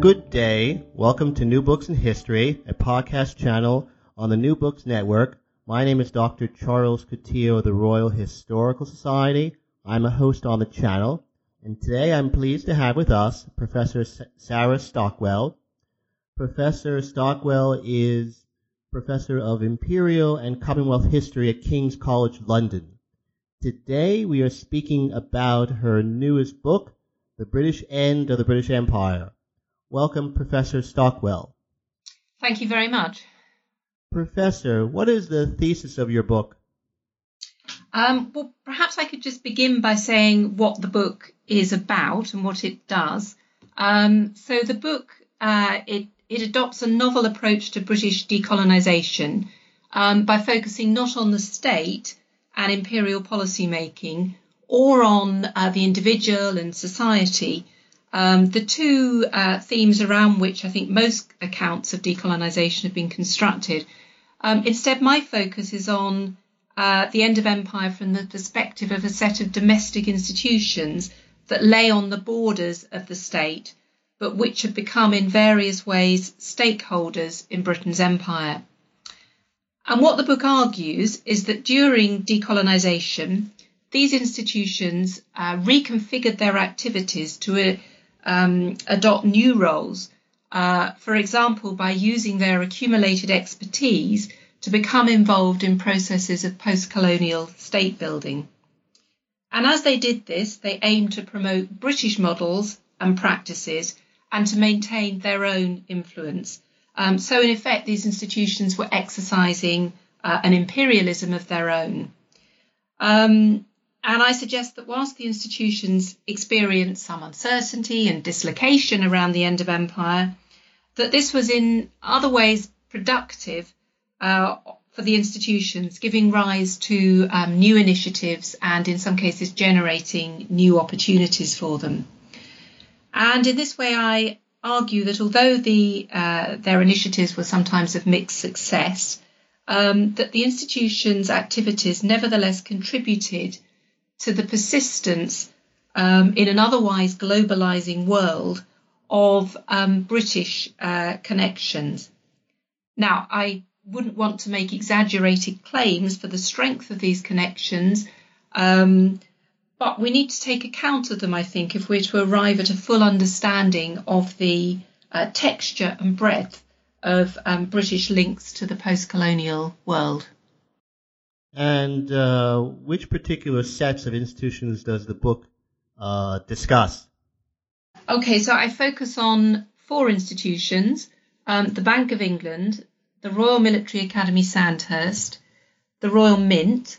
Good day. Welcome to New Books in History, a podcast channel on the New Books Network. My name is Dr. Charles Coutinho of the Royal Historical Society. I'm a host on the channel, and today I'm pleased to have with us Professor Sarah Stockwell. Professor Stockwell is Professor of Imperial and Commonwealth History at King's College London. Today we are speaking about her newest book, The British End of the British Empire. Welcome, Professor Stockwell. Thank you very much. Professor, what is the thesis of your book? Um, well, perhaps I could just begin by saying what the book is about and what it does. Um, so the book uh, it it adopts a novel approach to British decolonisation um, by focusing not on the state and imperial policy making or on uh, the individual and society, um, the two uh, themes around which I think most accounts of decolonisation have been constructed. Um, instead, my focus is on uh, the end of empire from the perspective of a set of domestic institutions that lay on the borders of the state, but which have become in various ways stakeholders in Britain's empire. And what the book argues is that during decolonisation, these institutions uh, reconfigured their activities to a, um, adopt new roles, uh, for example, by using their accumulated expertise to become involved in processes of post colonial state building. And as they did this, they aimed to promote British models and practices and to maintain their own influence. Um, so, in effect, these institutions were exercising uh, an imperialism of their own. Um, and I suggest that whilst the institutions experienced some uncertainty and dislocation around the end of empire, that this was in other ways productive uh, for the institutions, giving rise to um, new initiatives and in some cases generating new opportunities for them. And in this way, I argue that although the, uh, their initiatives were sometimes of mixed success, um, that the institution's activities nevertheless contributed to the persistence um, in an otherwise globalizing world of um, British uh, connections. Now, I wouldn't want to make exaggerated claims for the strength of these connections, um, but we need to take account of them, I think, if we're to arrive at a full understanding of the uh, texture and breadth of um, British links to the post colonial world. And uh, which particular sets of institutions does the book uh, discuss? Okay, so I focus on four institutions um, the Bank of England, the Royal Military Academy Sandhurst, the Royal Mint,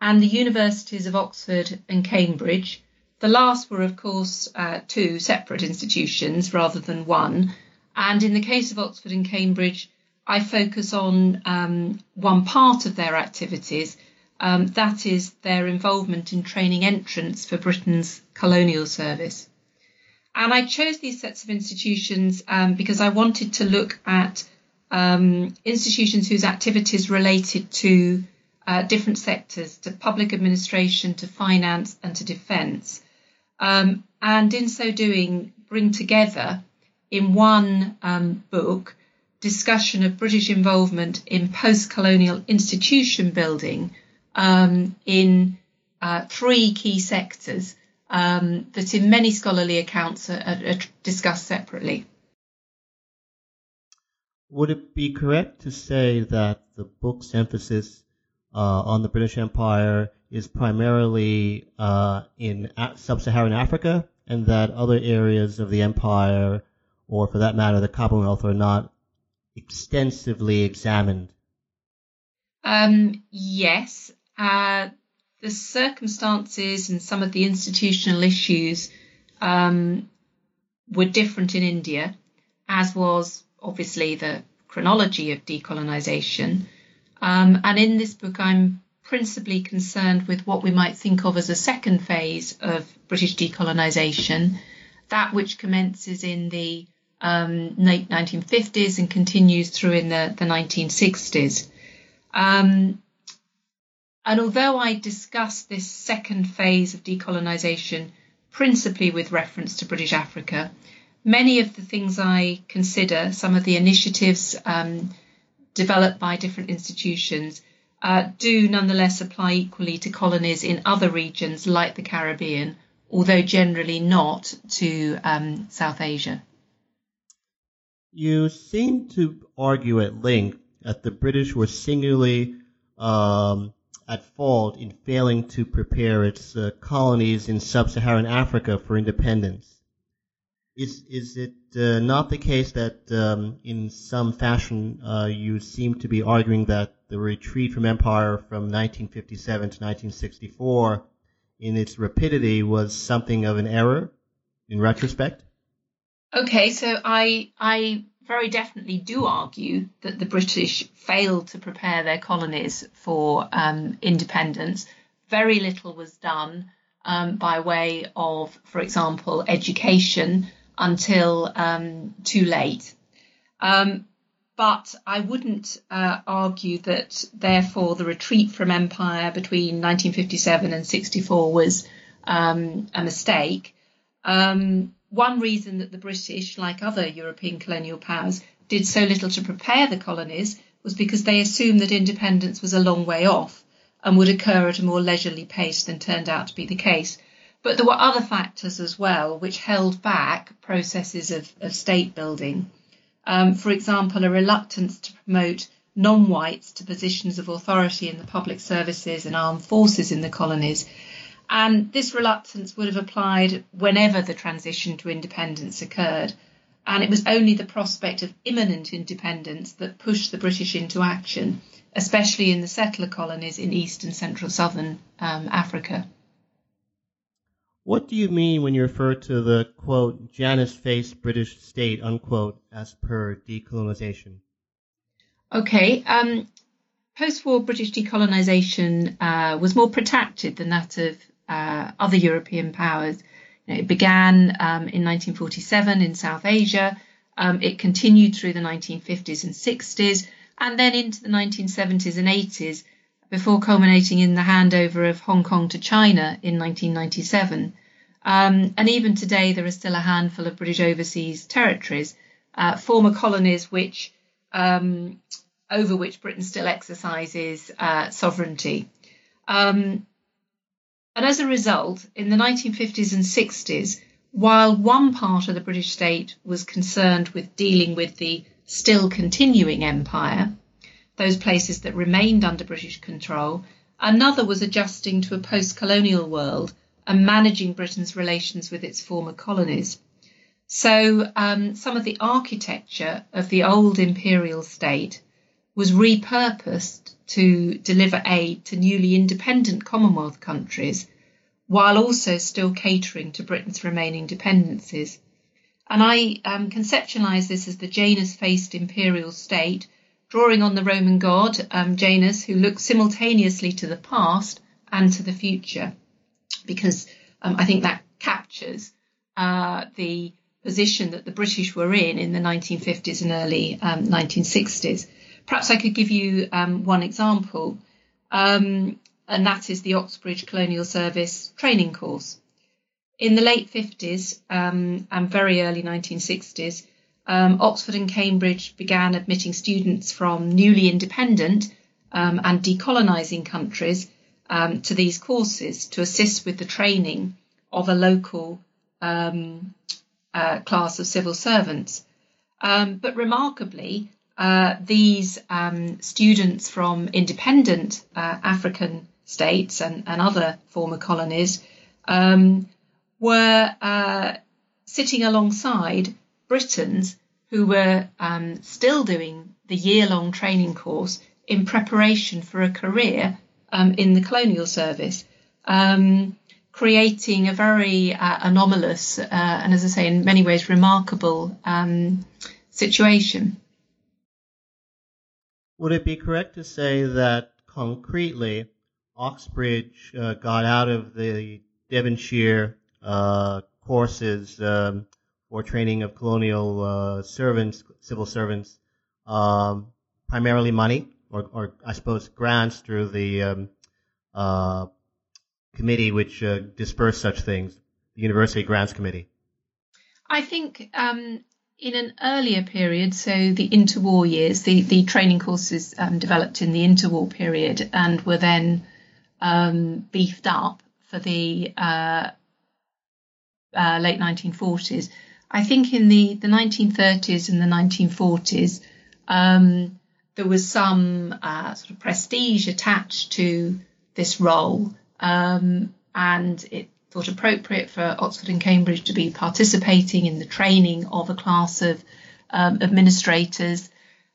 and the Universities of Oxford and Cambridge. The last were, of course, uh, two separate institutions rather than one. And in the case of Oxford and Cambridge, I focus on um, one part of their activities, um, that is their involvement in training entrants for Britain's colonial service. And I chose these sets of institutions um, because I wanted to look at um, institutions whose activities related to uh, different sectors, to public administration, to finance, and to defence. Um, and in so doing, bring together in one um, book discussion of British involvement in post colonial institution building um, in uh, three key sectors um, that in many scholarly accounts are, are, discussed separately. Would it be correct to say that the book's emphasis uh, on the British Empire is primarily uh, in sub-Saharan Africa, and that other areas of the empire, or for that matter, the Commonwealth, are not extensively examined? Um, yes. Uh, the circumstances and some of the institutional issues um, were different in India, as was obviously the chronology of decolonisation. Um, and in this book, I'm principally concerned with what we might think of as a second phase of British decolonisation, that which commences in the um, late 1950s and continues through in the, the 1960s. Um, and although I discuss this second phase of decolonisation principally with reference to British Africa, many of the things I consider, some of the initiatives um, developed by different institutions, uh, do nonetheless apply equally to colonies in other regions like the Caribbean, although generally not to um, South Asia. You seem to argue at length that the British were singularly um, at fault in failing to prepare its uh, colonies in sub-Saharan Africa for independence. Is is it uh, not the case that um, in some fashion uh, you seem to be arguing that the retreat from empire from 1957 to 1964 in its rapidity was something of an error in retrospect? Okay, so I I very definitely do argue that the British failed to prepare their colonies for um, independence. Very little was done um, by way of, for example, education until um, too late. Um, but I wouldn't uh, argue that, therefore, the retreat from empire between 1957 and 64 was um, a mistake. Um, one reason that the British, like other European colonial powers, did so little to prepare the colonies was because they assumed that independence was a long way off and would occur at a more leisurely pace than turned out to be the case. But there were other factors as well which held back processes of, of state building. Um, for example, a reluctance to promote non whites to positions of authority in the public services and armed forces in the colonies. And this reluctance would have applied whenever the transition to independence occurred. And it was only the prospect of imminent independence that pushed the British into action, especially in the settler colonies in East and Central Southern um, Africa. What do you mean when you refer to the quote Janus faced British state unquote as per decolonization? Okay, um, post-war British decolonisation uh, was more protracted than that of uh, other European powers. You know, it began um, in 1947 in South Asia. Um, it continued through the 1950s and 60s, and then into the 1970s and 80s before culminating in the handover of Hong Kong to China in 1997. Um, and even today, there are still a handful of British overseas territories, uh, former colonies which um, over which Britain still exercises uh, sovereignty. Um, and as a result, in the 1950s and 60s, while one part of the British state was concerned with dealing with the still continuing empire, those places that remained under British control, another was adjusting to a post colonial world and managing Britain's relations with its former colonies. So, um, some of the architecture of the old imperial state was repurposed to deliver aid to newly independent Commonwealth countries, while also still catering to Britain's remaining dependencies. And I um, conceptualize this as the Janus faced imperial state drawing on the Roman god um, Janus, who looks simultaneously to the past and to the future, because um, I think that captures uh, the position that the British were in in the 1950s and early um, 1960s. Perhaps I could give you um, one example, um, and that is the Oxbridge Colonial Service training course. In the late 50s um, and very early 1960s, um, Oxford and Cambridge began admitting students from newly independent um, and decolonising countries um, to these courses to assist with the training of a local uh, class of civil servants. Um, but remarkably, uh, these um, students from independent uh, African states and, and, other former colonies were uh, sitting alongside Britons who were um, still doing the year long training course in preparation for a career um, in the colonial service, um, creating a very uh, anomalous uh, and, as I say, in many ways remarkable um, situation. Would it be correct to say that concretely, Oxbridge uh, got out of the Devonshire uh, courses um, for training of colonial uh, servants, civil servants, um, primarily money, or, or, I suppose grants through the um, uh, committee which uh, dispersed such things, the University Grants Committee. I think um, in an earlier period, so the interwar years, the, the training courses um, developed in the interwar period and were then um, beefed up for the uh, uh, late 1940s. I think in the, the 1930s and the 1940s, um, there was some uh, sort of prestige attached to this role, um, and it thought appropriate for Oxford and Cambridge to be participating in the training of a class of um, administrators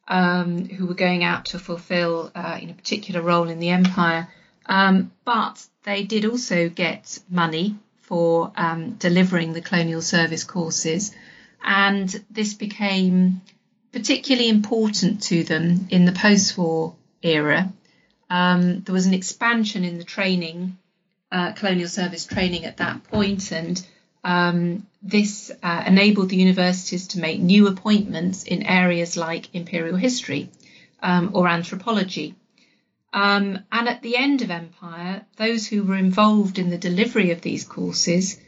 um, who were going out to fulfil uh, in a particular role in the empire. Um, but they did also get money for um, delivering the colonial service courses, and this became particularly important to them in the post-war era. Um, there was an expansion in the training uh, colonial service training at that point, and um, this uh, enabled the universities to make new appointments in areas like imperial history um, or anthropology. Um, and at the end of empire, those who were involved in the delivery of these courses,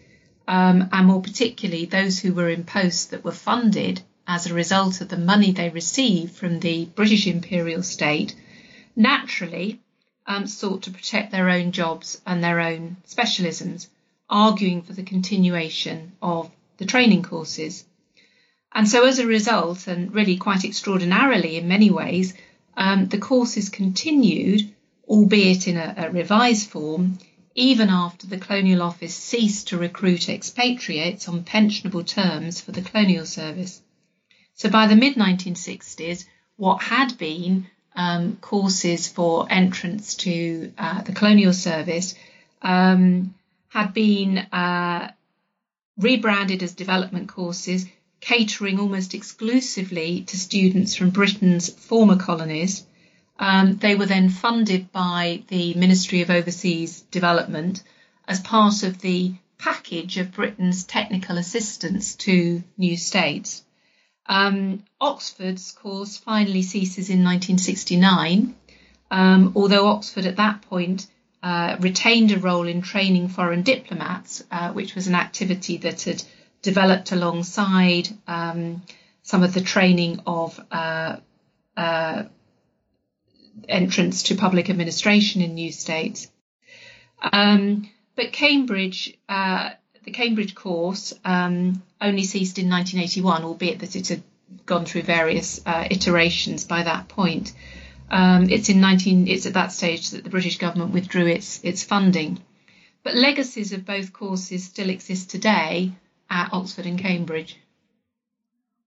um, and more particularly those who were in posts that were funded as a result of the money they received from the British imperial state, naturally um, sought to protect their own jobs and their own specialisms, arguing for the continuation of the training courses. And so, as a result, and really quite extraordinarily in many ways, um, the courses continued, albeit in a, a revised form, even after the Colonial Office ceased to recruit expatriates on pensionable terms for the Colonial Service. So by the mid 1960s, what had been um, courses for entrance to uh, the colonial service um, had been uh, rebranded as development courses, catering almost exclusively to students from Britain's former colonies. Um, they were then funded by the Ministry of Overseas Development as part of the package of Britain's technical assistance to new states. Um, Oxford's course finally ceases in 1969, um, although Oxford at that point uh, retained a role in training foreign diplomats, uh, which was an activity that had developed alongside um, some of the training of uh, uh entrance to public administration in new states. Um, but Cambridge uh, the Cambridge course um, only ceased in 1981, albeit that it had gone through various uh, iterations by that point. Um, it's in 19. It's at that stage that the British government withdrew its its funding, but legacies of both courses still exist today at Oxford and Cambridge.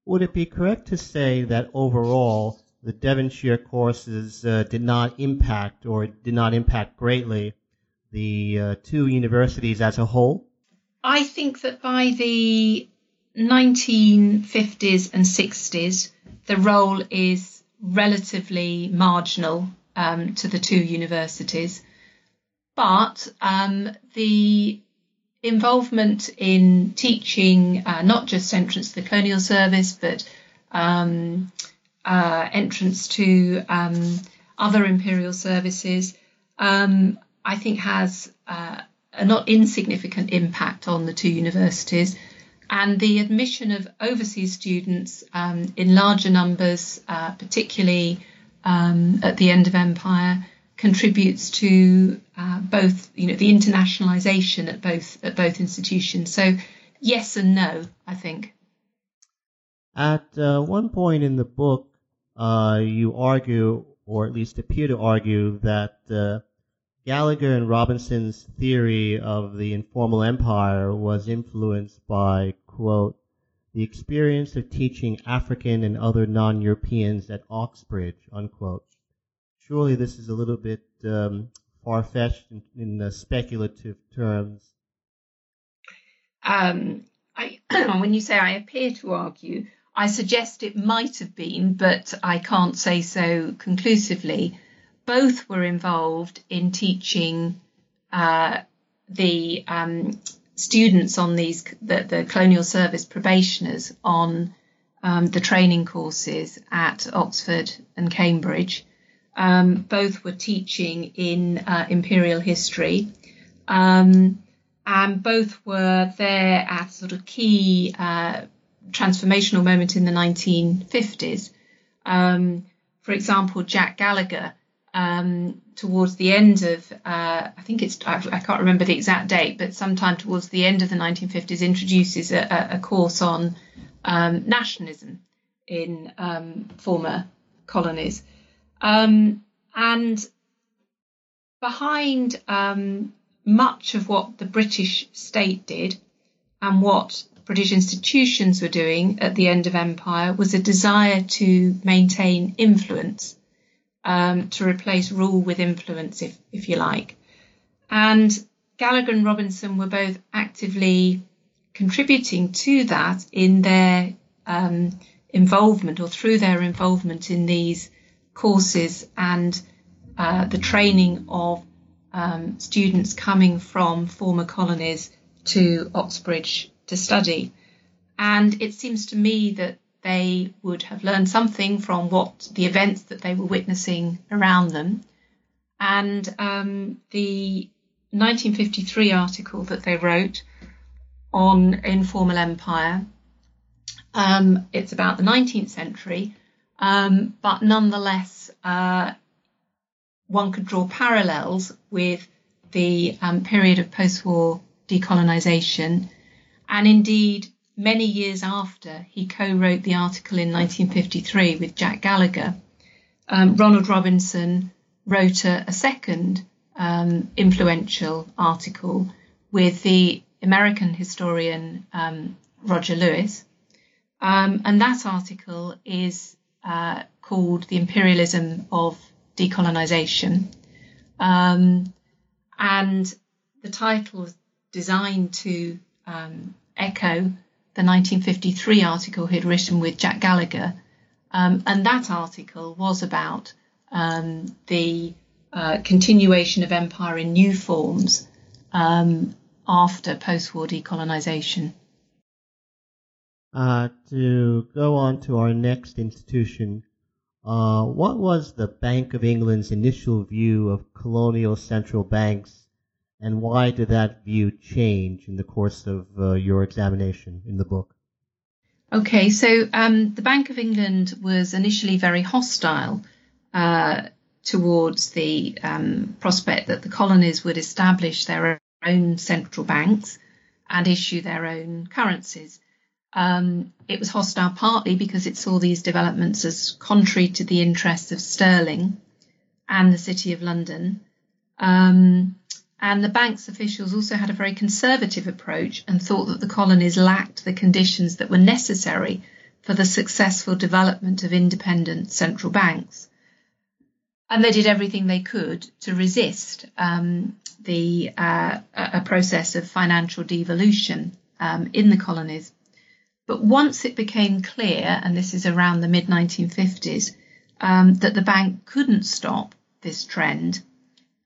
Would it be correct to say that overall the Devonshire courses uh, did not impact or did not impact greatly the uh, two universities as a whole? I think that by the 1950s and 60s, the role is relatively marginal um, to the two universities. But um, the involvement in teaching, uh, not just entrance to the colonial service, but um, uh, entrance to um, other imperial services, um, I think has uh, a not insignificant impact on the two universities. And the admission of overseas students um, in larger numbers, uh, particularly um, at the end of empire, contributes to uh, both, you know, the internationalisation at both at both institutions. So, yes and no, I think. At uh, one point in the book, uh, you argue, or at least appear to argue, that uh, Gallagher and Robinson's theory of the informal empire was influenced by, quote, the experience of teaching African and other non-Europeans at Oxbridge, unquote. Surely this is a little bit um, far-fetched in, in uh, speculative terms. Um, I, when you say I appear to argue, I suggest it might have been, but I can't say so conclusively both were involved in teaching uh, the um, students on these the, the, colonial service probationers on um, the training courses at Oxford and Cambridge. Um, both were teaching in uh, imperial history. Um, and both were there at sort of key uh, transformational moment in the 1950s. Um, for example, Jack Gallagher, um, towards the end of, uh, I think it's, I, I, can't remember the exact date, but sometime towards the end of the 1950s, introduces a, a course on um, nationalism in um, former colonies. Um, and behind um, much of what the British state did and what British institutions were doing at the end of empire was a desire to maintain influence, um, to replace rule with influence, if, if you like. And Gallagher and Robinson were both actively contributing to that in their um, involvement or through their involvement in these courses and uh, the training of um, students coming from former colonies to Oxbridge to study. And it seems to me that they would have learned something from what the events that they were witnessing around them. And um, the 1953 article that they wrote on informal empire, um, it's about the 19th century, um, but nonetheless, uh, one could draw parallels with the um, period of post war decolonisation. And indeed, many years after he co wrote the article in 1953 with Jack Gallagher, um, Ronald Robinson wrote a, a second um, influential article with the American historian um, Roger Louis. Um, and that article is uh, called The Imperialism of decolonization. Um, and the title is designed to um, echo the 1953 article he'd written with Jack Gallagher. Um, and that article was about um, the uh, continuation of empire in new forms um, after post war decolonisation. Uh, to go on to our next institution, uh, what was the Bank of England's initial view of colonial central banks, and why did that view change in the course of uh, your examination in the book? Okay, so um, the Bank of England was initially very hostile uh, towards the um, prospect that the colonies would establish their own central banks and issue their own currencies. Um, it was hostile partly because it saw these developments as contrary to the interests of sterling and the City of London. Um, and the bank's officials also had a very conservative approach and thought that the colonies lacked the conditions that were necessary for the successful development of independent central banks. And they did everything they could to resist um, the uh, a process of financial devolution um, in the colonies. But once it became clear, and this is around the mid 1950s, um, that the bank couldn't stop this trend,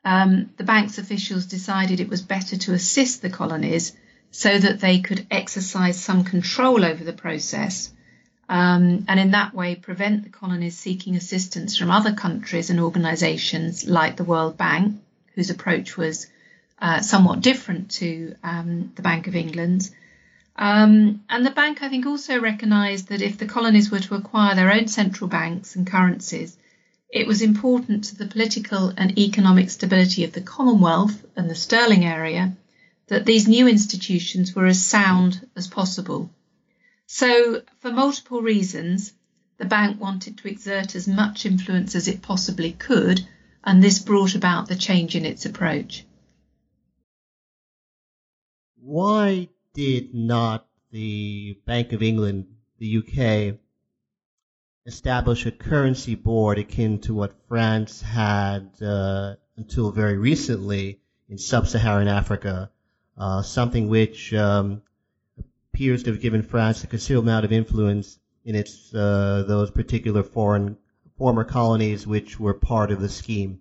um, the bank's officials decided it was better to assist the colonies so that they could exercise some control over the process um, and in that way prevent the colonies seeking assistance from other countries and organisations like the World Bank, whose approach was uh, somewhat different to um, the Bank of England's, um, and the bank, I think, also recognised that if the colonies were to acquire their own central banks and currencies, it was important to the political and economic stability of the Commonwealth and the sterling area that these new institutions were as sound as possible. So, for multiple reasons, the bank wanted to exert as much influence as it possibly could, and this brought about the change in its approach. Why did not the Bank of England, the UK, establish a currency board akin to what France had uh, until very recently in sub-Saharan Africa, uh, something which um, appears to have given France a considerable amount of influence in its uh, those particular foreign former colonies which were part of the scheme.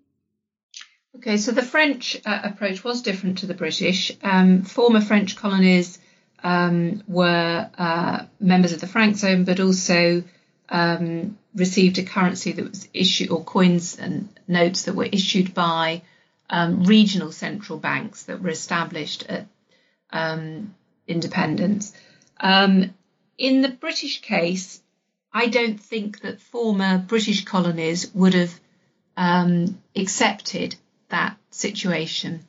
Okay, so the French uh, approach was different to the British. Um, former French colonies um, were uh, members of the franc zone, but also um, received a currency that was issued, or coins and notes that were issued by um, regional central banks that were established at um, independence. Um, in the British case, I don't think that former British colonies would have um, accepted that situation.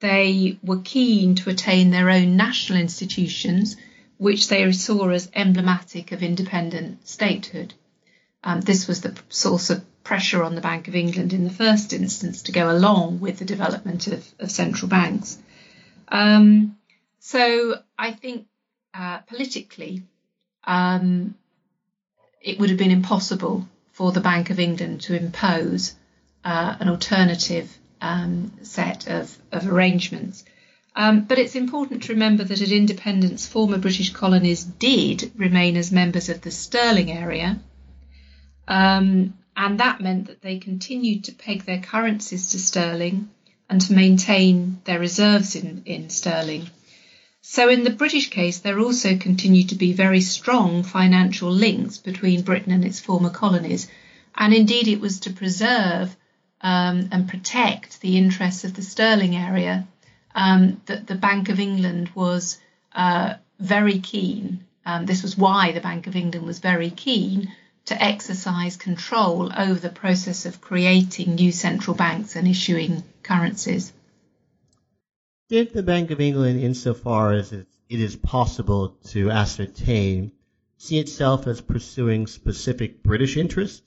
They were keen to attain their own national institutions, which they saw as emblematic of independent statehood. Um, this was the source of pressure on the Bank of England in the first instance to go along with the development of, of central banks. Um, so I think uh, politically, um, it would have been impossible for the Bank of England to impose uh, an alternative um, set of, of arrangements. Um, but it's important to remember that at independence, former British colonies did remain as members of the sterling area. Um, and that meant that they continued to peg their currencies to sterling and to maintain their reserves in, in sterling. So, in the British case, there also continued to be very strong financial links between Britain and its former colonies. And indeed, it was to preserve um, and protect the interests of the sterling area um, that the Bank of England was uh, very keen. Um, this was why the Bank of England was very keen to exercise control over the process of creating new central banks and issuing currencies. Did the Bank of England, insofar as it is possible to ascertain, see itself as pursuing specific British interests,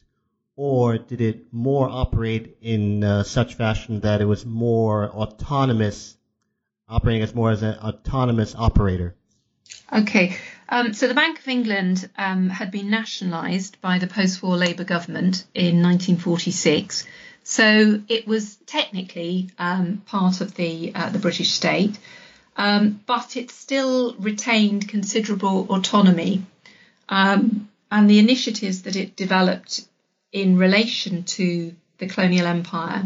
or did it more operate in uh, such fashion that it was more autonomous, operating as more as an autonomous operator? Okay, um, so the Bank of England um, had been nationalised by the post-war Labour government in 1946, so it was technically um, part of the uh, the British state, um, but it still retained considerable autonomy, um, and the initiatives that it developed in relation to the colonial empire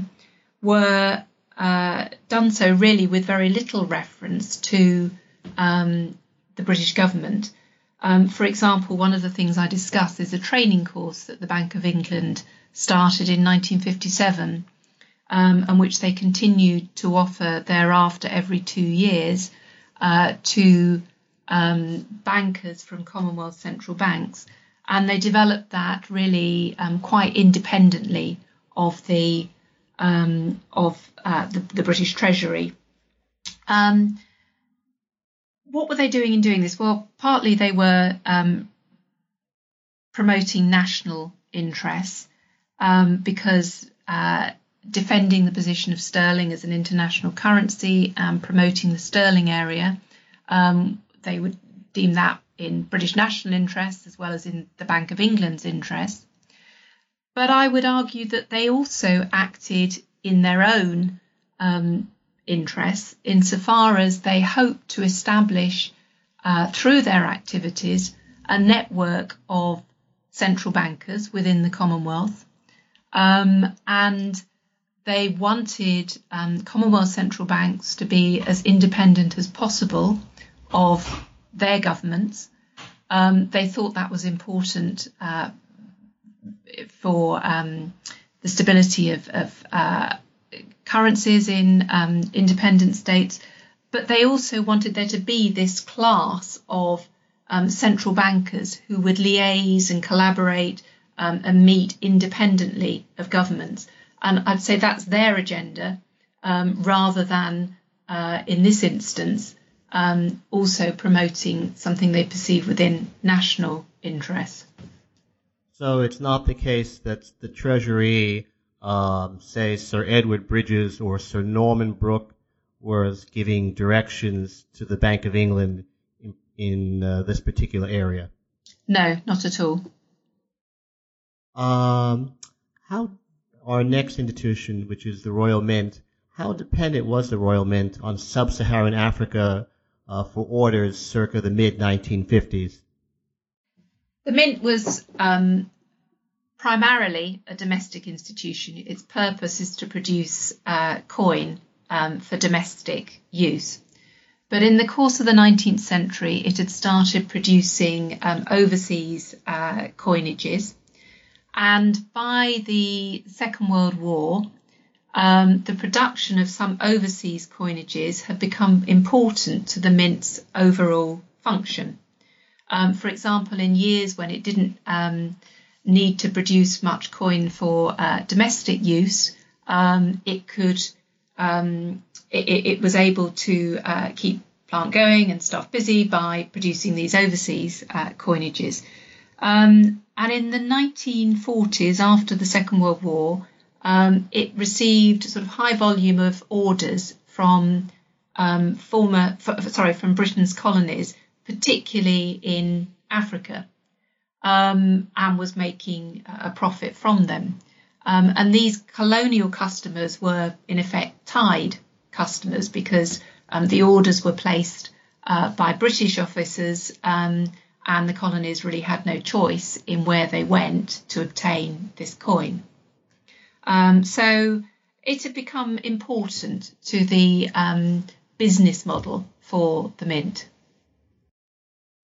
were uh, done so really with very little reference to um, the British government. Um, for example, one of the things I discuss is a training course that the Bank of England started in 1957 um, and which they continued to offer thereafter every two years uh, to um, bankers from Commonwealth central banks. And they developed that really um, quite independently of the um, of uh, the, the, British Treasury. Um, what were they doing in doing this? Well, partly they were um, promoting national interests um, because uh, defending the position of sterling as an international currency and promoting the sterling area, um, they would deem that in British national interests as well as in the Bank of England's interests. But I would argue that they also acted in their own um, interests insofar as they hoped to establish uh, through their activities a network of central bankers within the Commonwealth. Um, and they wanted um, Commonwealth central banks to be as independent as possible of their governments. Um, they thought that was important uh, for um, the stability of, of uh, currencies in um, independent states, but they also wanted there to be this class of um, central bankers who would liaise and collaborate um, and meet independently of governments. And I'd say that's their agenda um, rather than, uh, in this instance, um, also promoting something they perceive within national interests. So it's not the case that the Treasury um, say Sir Edward Bridges or Sir Norman Brooke was giving directions to the Bank of England in, in uh, this particular area? No, not at all. Um, how our next institution, which is the Royal Mint, how dependent was the Royal Mint on sub-Saharan Africa uh, for orders circa the mid 1950s? The Mint was um, primarily a domestic institution. Its purpose is to produce uh, coin um, for domestic use. But in the course of the 19th century, it had started producing um, overseas uh, coinages. And by the Second World War, um, the production of some overseas coinages had become important to the mint's overall function. Um, for example, in years when it didn't um, need to produce much coin for uh, domestic use, um, it could um, it, it, was able to uh, keep plant going and staff busy by producing these overseas uh, coinages. Um, and in the 1940s, after the Second World War, um, it received sort of high volume of orders from former, f- sorry, from Britain's colonies, particularly in Africa, um, and was making a profit from them. Um, and these colonial customers were, in effect, tied customers because um, the orders were placed uh, by British officers, um, and the colonies really had no choice in where they went to obtain this coin. Um, so it had become important to the um, business model for the mint.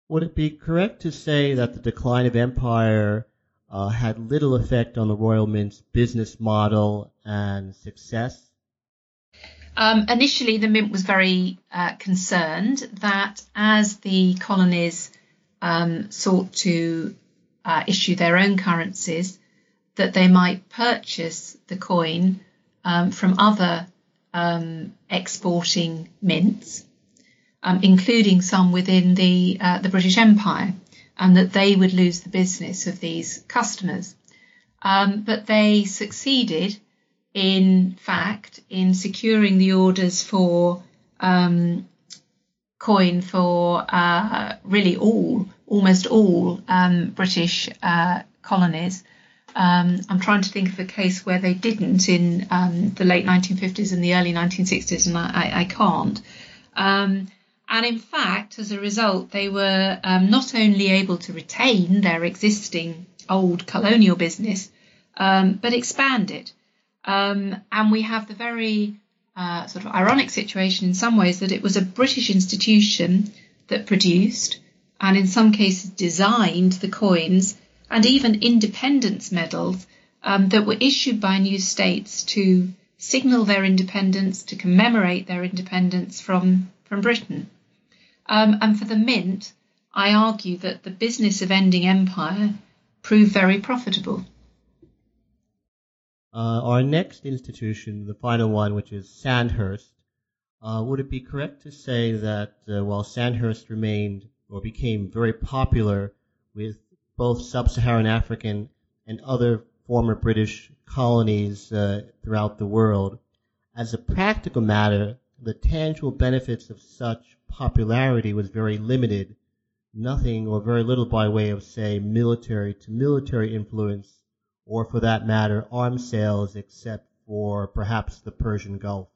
Would it be correct to say that the decline of empire uh, had little effect on the Royal Mint's business model and success? Um, initially, the Mint was very uh, concerned that as the colonies um, sought to uh, issue their own currencies, that they might purchase the coin um, from other um, exporting mints, um, including some within the uh, the British Empire, and that they would lose the business of these customers. Um, but they succeeded, in fact, in securing the orders for um, coin for uh, really all, almost all um, British uh, colonies. Um, I'm trying to think of a case where they didn't in um, the late 1950s and the early 1960s, and I, I, I can't. Um, and in fact, as a result, they were um, not only able to retain their existing old colonial business, um, but expand it. Um, and we have the very uh, sort of ironic situation in some ways that it was a British institution that produced and in some cases designed the coins and even independence medals um, that were issued by new states to signal their independence, to commemorate their independence from, from Britain. Um, and for the Mint, I argue that the business of ending empire proved very profitable. Uh, our next institution, the final one, which is Sandhurst, uh, would it be correct to say that uh, while Sandhurst remained or became very popular with both sub-Saharan African and other former British colonies uh, throughout the world. As a practical matter, the tangible benefits of such popularity was very limited, nothing or very little by way of, say, military to military influence, or for that matter, arms sales, except for perhaps the Persian Gulf.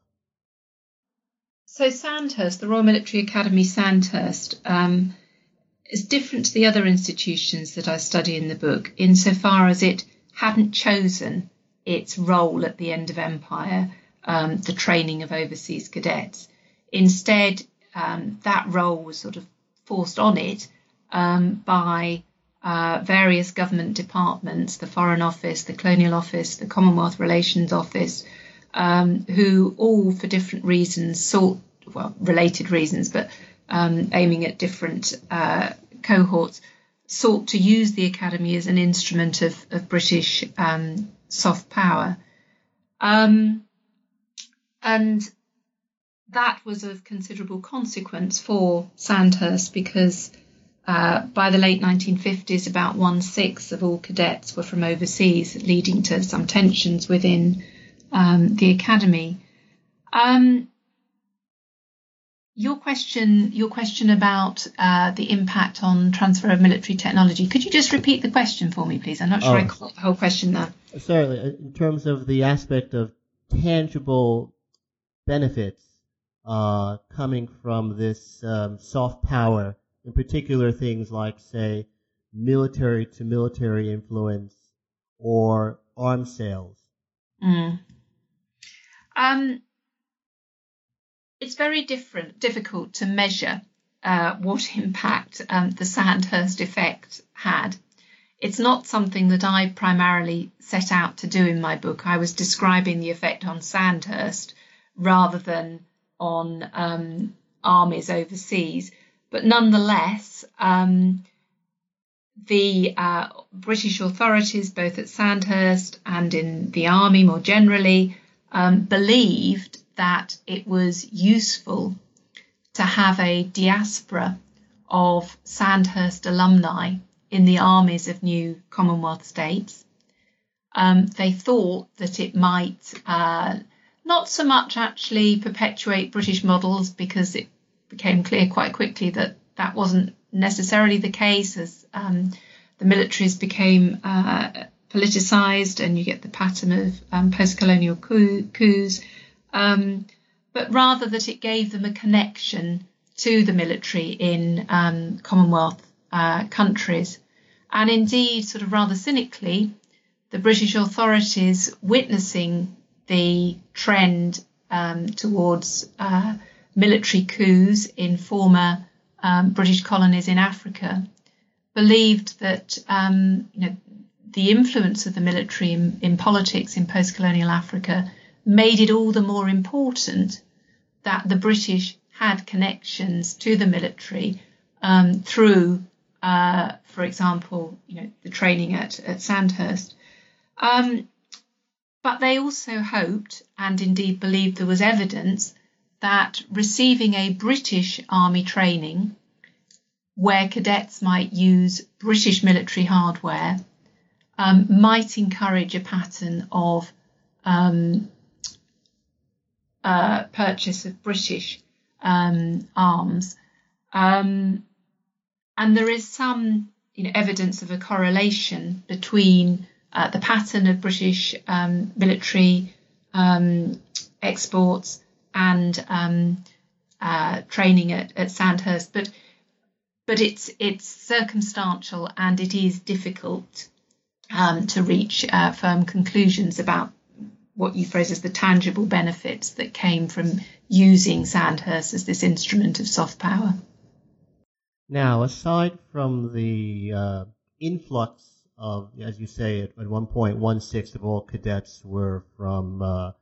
So Sandhurst, the Royal Military Academy Sandhurst, um, is different to the other institutions that I study in the book insofar as it hadn't chosen its role at the end of empire, um, the training of overseas cadets. Instead, um, that role was sort of forced on it um, by uh, various government departments, the Foreign Office, the Colonial Office, the Commonwealth Relations Office, um, who all for different reasons sought, well, related reasons, but um, aiming at different uh, cohorts, sought to use the academy as an instrument of, of British um, soft power. Um, and that was of considerable consequence for Sandhurst because uh, by the late 1950s, about one sixth of all cadets were from overseas, leading to some tensions within um, the academy. Um, your question, your question about uh, the impact on transfer of military technology. Could you just repeat the question for me, please? I'm not sure oh, I caught the whole question there. Certainly, in terms of the aspect of tangible benefits uh, coming from this um, soft power, in particular things like, say, military to military influence or arms sales. Mm. Um, it's very different, difficult to measure uh, what impact um, the Sandhurst effect had. it's not something that I primarily set out to do in my book. I was describing the effect on Sandhurst rather than on um, armies overseas. But nonetheless, um, the uh, British authorities, both at Sandhurst and in the army more generally, um, believed that it was useful to have a diaspora of Sandhurst alumni in the armies of new Commonwealth states. Um, they thought that it might uh, not so much actually perpetuate British models because it became clear quite quickly that that wasn't necessarily the case as um, the militaries became uh, politicized and you get the pattern of um, post-colonial coup, coups, um, but rather that it gave them a connection to the military in um, Commonwealth uh, countries. And indeed, sort of rather cynically, the British authorities witnessing the trend um, towards uh, military coups in former um, British colonies in Africa believed that um, you know the influence of the military in, in politics in post-colonial Africa made it all the more important that the British had connections to the military um, through, uh, for example, you know, the training at, at Sandhurst. Um, but they also hoped, and indeed believed there was evidence, that receiving a British army training where cadets might use British military hardware um, might encourage a pattern of um, uh, purchase of British um, arms. Um, and there is some you know, evidence of a correlation between uh, the pattern of British um, military um, exports and um, uh, training at, at Sandhurst, but but it's it's circumstantial and it is difficult um, to reach uh, firm conclusions about what you phrase as the tangible benefits that came from using Sandhurst as this instrument of soft power. Now, aside from the uh, influx of, as you say, at, at one point, one sixth of all cadets were from uh,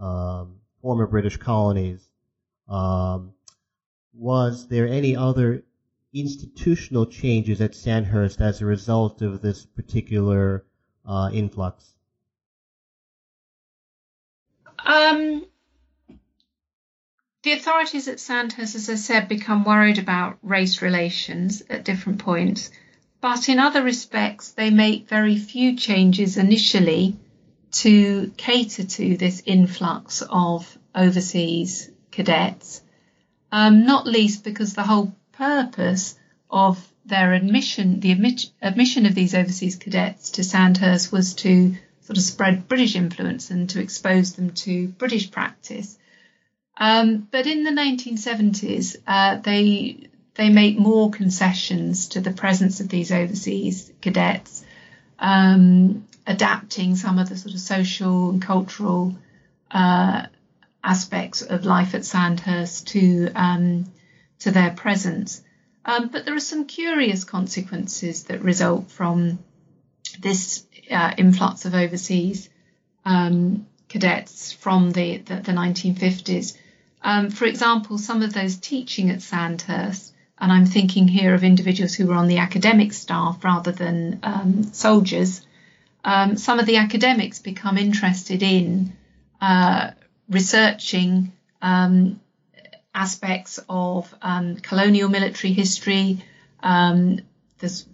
um, former British colonies. Um, was there any other institutional changes at Sandhurst as a result of this particular uh, influx? Um, the authorities at Sandhurst, as I said, become worried about race relations at different points, but in other respects, they make very few changes initially to cater to this influx of overseas cadets, um, not least because the whole purpose of their admission, the admission of these overseas cadets to Sandhurst was to sort of spread British influence and to expose them to British practice. Um, but in the 1970s, uh, they they make more concessions to the presence of these overseas cadets, um, adapting some of the sort of social and cultural uh, aspects of life at Sandhurst to um, to their presence. Um, but there are some curious consequences that result from this uh, influx of overseas um, cadets from the, the, the 1950s. Um, for example, some of those teaching at Sandhurst, and I'm thinking here of individuals who were on the academic staff rather than um, soldiers, um, some of the academics become interested in uh, researching um, aspects of um, colonial military history. there's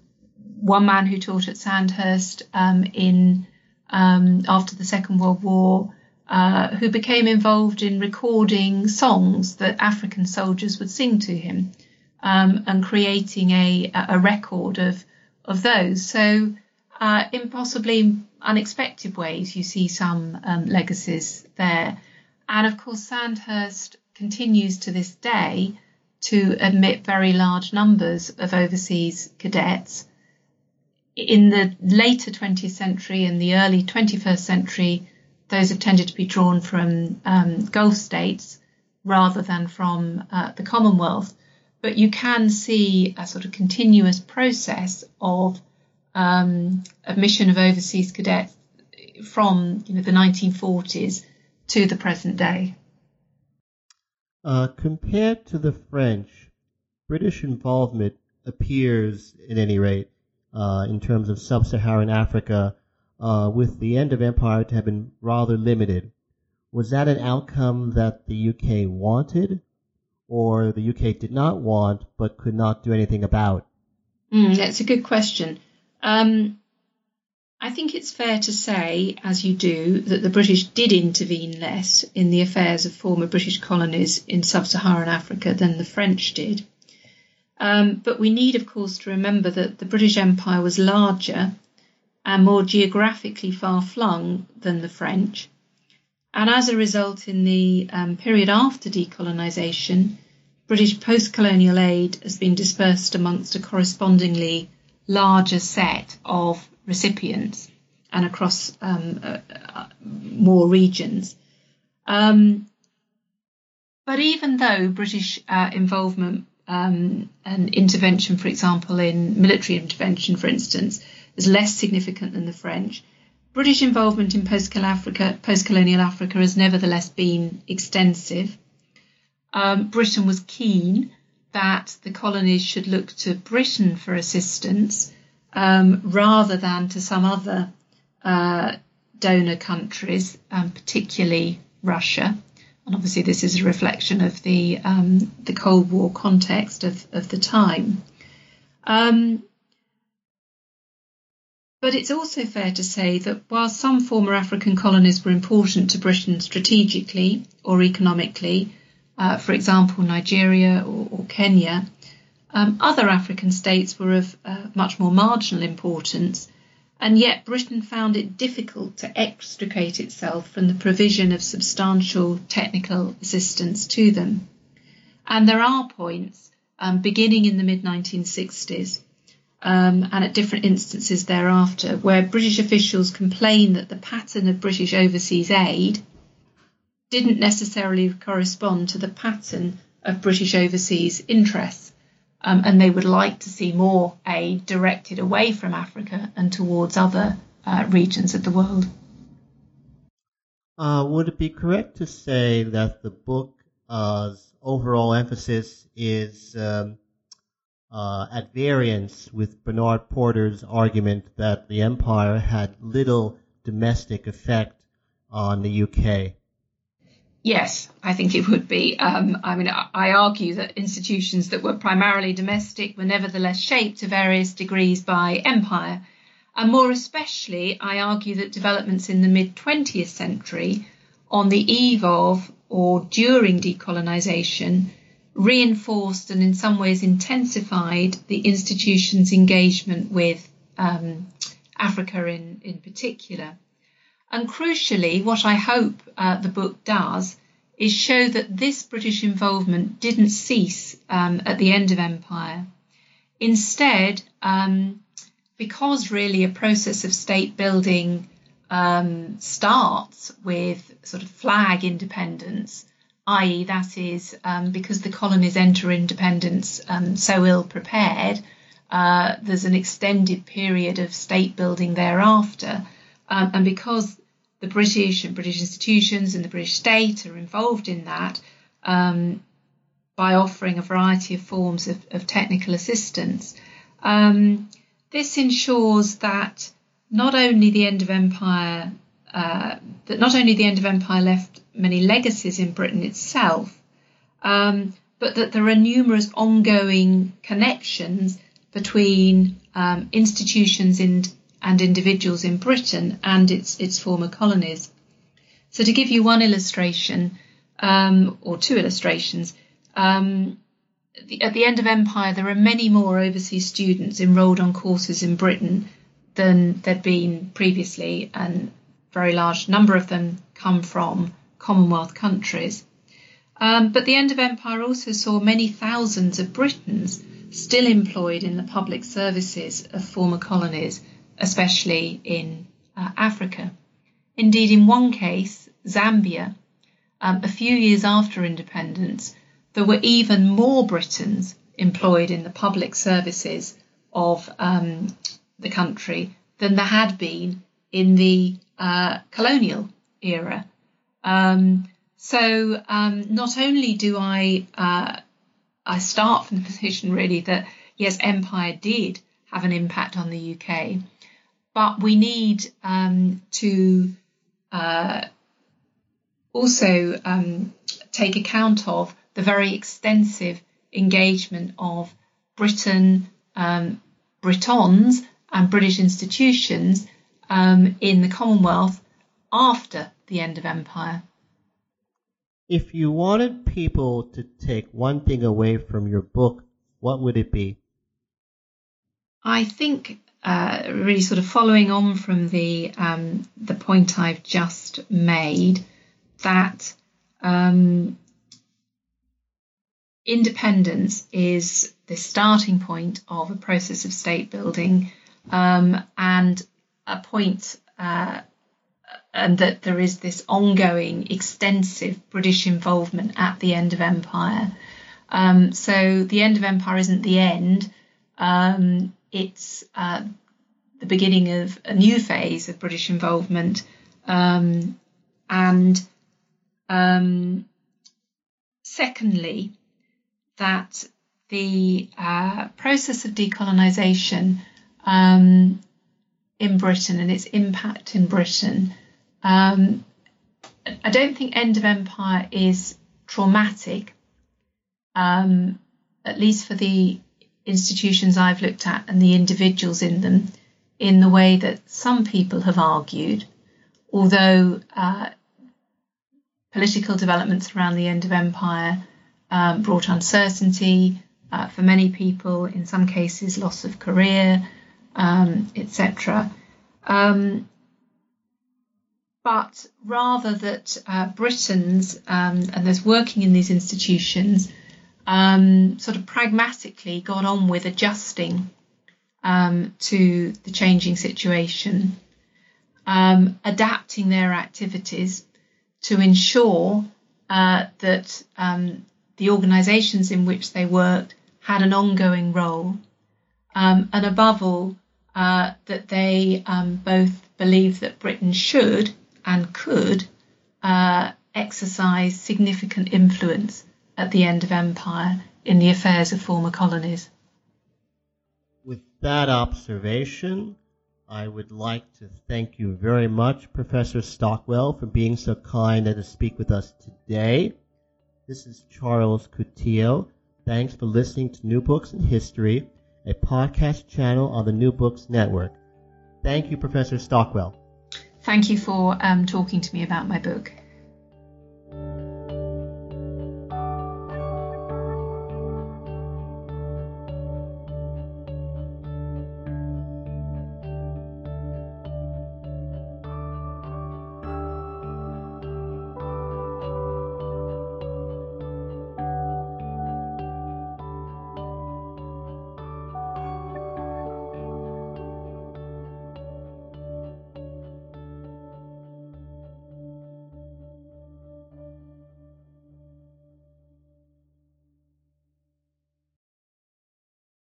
one man who taught at Sandhurst um, in um, after the Second World War, uh, who became involved in recording songs that African soldiers would sing to him, um, and creating a a record of of those. So, uh, in possibly unexpected ways, you see some um, legacies there, and of course, Sandhurst continues to this day to admit very large numbers of overseas cadets in the later 20th century and the early 21st century, those have tended to be drawn from um, Gulf states rather than from uh, the Commonwealth. But you can see a sort of continuous process of um, admission of overseas cadets from you know, the 1940s to the present day. Uh, compared to the French, British involvement appears, at any rate, uh, in terms of sub-Saharan Africa, uh, with the end of empire to have been rather limited. Was that an outcome that the UK wanted, or the UK did not want but could not do anything about? Mm, that's a good question. Um, I think it's fair to say, as you do, that the British did intervene less in the affairs of former British colonies in sub Saharan Africa than the French did. Um, but we need, of course, to remember that the British Empire was larger and more geographically far flung than the French. And as a result, in the um, period after decolonisation, British post colonial aid has been dispersed amongst a correspondingly larger set of recipients and across um, uh, uh, more regions. Um, but even though British uh, involvement um, and intervention, for example, in military intervention, for instance, is less significant than the French, British involvement in post-colonial Africa, has nevertheless been extensive. Um, Britain was keen that the colonies should look to Britain for assistance um, rather than to some other uh, donor countries, um, particularly Russia. And obviously, this is a reflection of the um, the Cold War context of, of the time. Um, but it's also fair to say that while some former African colonies were important to Britain strategically or economically, uh, for example, Nigeria or, or Kenya, um, other African states were of uh, much more marginal importance, and yet Britain found it difficult to extricate itself from the provision of substantial technical assistance to them. And there are points, um, beginning in the mid 1960s um, and at different instances thereafter, where British officials complained that the pattern of British overseas aid didn't necessarily correspond to the pattern of British overseas interests um, and they would like to see more aid directed away from Africa and towards other uh, regions of the world. Uh, would it be correct to say that the book's uh, overall emphasis is um, uh, at variance with Bernard Porter's argument that the empire had little domestic effect on the UK? Yes, I think it would be. Um, I mean, I argue that institutions that were primarily domestic were nevertheless shaped to various degrees by empire. And more especially, I argue that developments in the mid 20th century, on the eve of or during decolonisation, reinforced and in some ways intensified the institution's engagement with um, Africa in, in particular. And crucially, what I hope uh, the book does is show that this British involvement didn't cease um, at the end of empire. Instead, um, because really a process of state building um, starts with sort of flag independence, i.e., that is um, because the colonies enter independence um, so ill prepared, uh, there's an extended period of state building thereafter. Um, and because the British and British institutions and the British state are involved in that um, by offering a variety of forms of, of technical assistance. Um, this ensures that not only the end of empire, that not only the end of empire left many legacies in Britain itself, um, but that there are numerous ongoing connections between um, institutions in and individuals in Britain and its, its former colonies. So, to give you one illustration, um, or two illustrations, um, the, at the end of Empire, there are many more overseas students enrolled on courses in Britain than there'd been previously, and very large number of them come from Commonwealth countries. Um, but the end of Empire also saw many thousands of Britons still employed in the public services of former colonies especially in uh, Africa. Indeed, in one case, Zambia, um, a few years after independence, there were even more Britons employed in the public services of um, the country than there had been in the uh, colonial era. Um, so um, not only do I uh, I start from the position really that yes, empire did have an impact on the UK, but we need um, to uh, also um, take account of the very extensive engagement of Britain, um, Britons, and British institutions um, in the Commonwealth after the end of empire. If you wanted people to take one thing away from your book, what would it be? I think uh, really sort of following on from the um, the point I've just made that um, independence is the starting point of a process of state building um, and a point uh, and that there is this ongoing extensive British involvement at the end of empire. Um, so the end of empire isn't the end. Um, it's uh, the beginning of a new phase of British involvement. Um, and um, secondly, that the uh, process of decolonisation um, in Britain and its impact in Britain, um, I don't think End of Empire is traumatic, um, at least for the institutions I've looked at and the individuals in them, in the way that some people have argued, although uh, political developments around the end of empire um, brought uncertainty uh, for many people, in some cases, loss of career, um, etc. Um, but rather that uh, Britons um, and those working in these institutions um, sort of pragmatically got on with adjusting um, to the changing situation, um, adapting their activities to ensure uh, that the organisations in which they worked had an ongoing role, um, and above all, uh, that they um, both believe that Britain should and could uh, exercise significant influence at the end of empire in the affairs of former colonies. With that observation, I would like to thank you very much, Professor Stockwell, for being so kind and to speak with us today. This is Charles Coutinho. Thanks for listening to New Books in History, a podcast channel on the New Books Network. Thank you, Professor Stockwell. Thank you for um, talking to me about my book.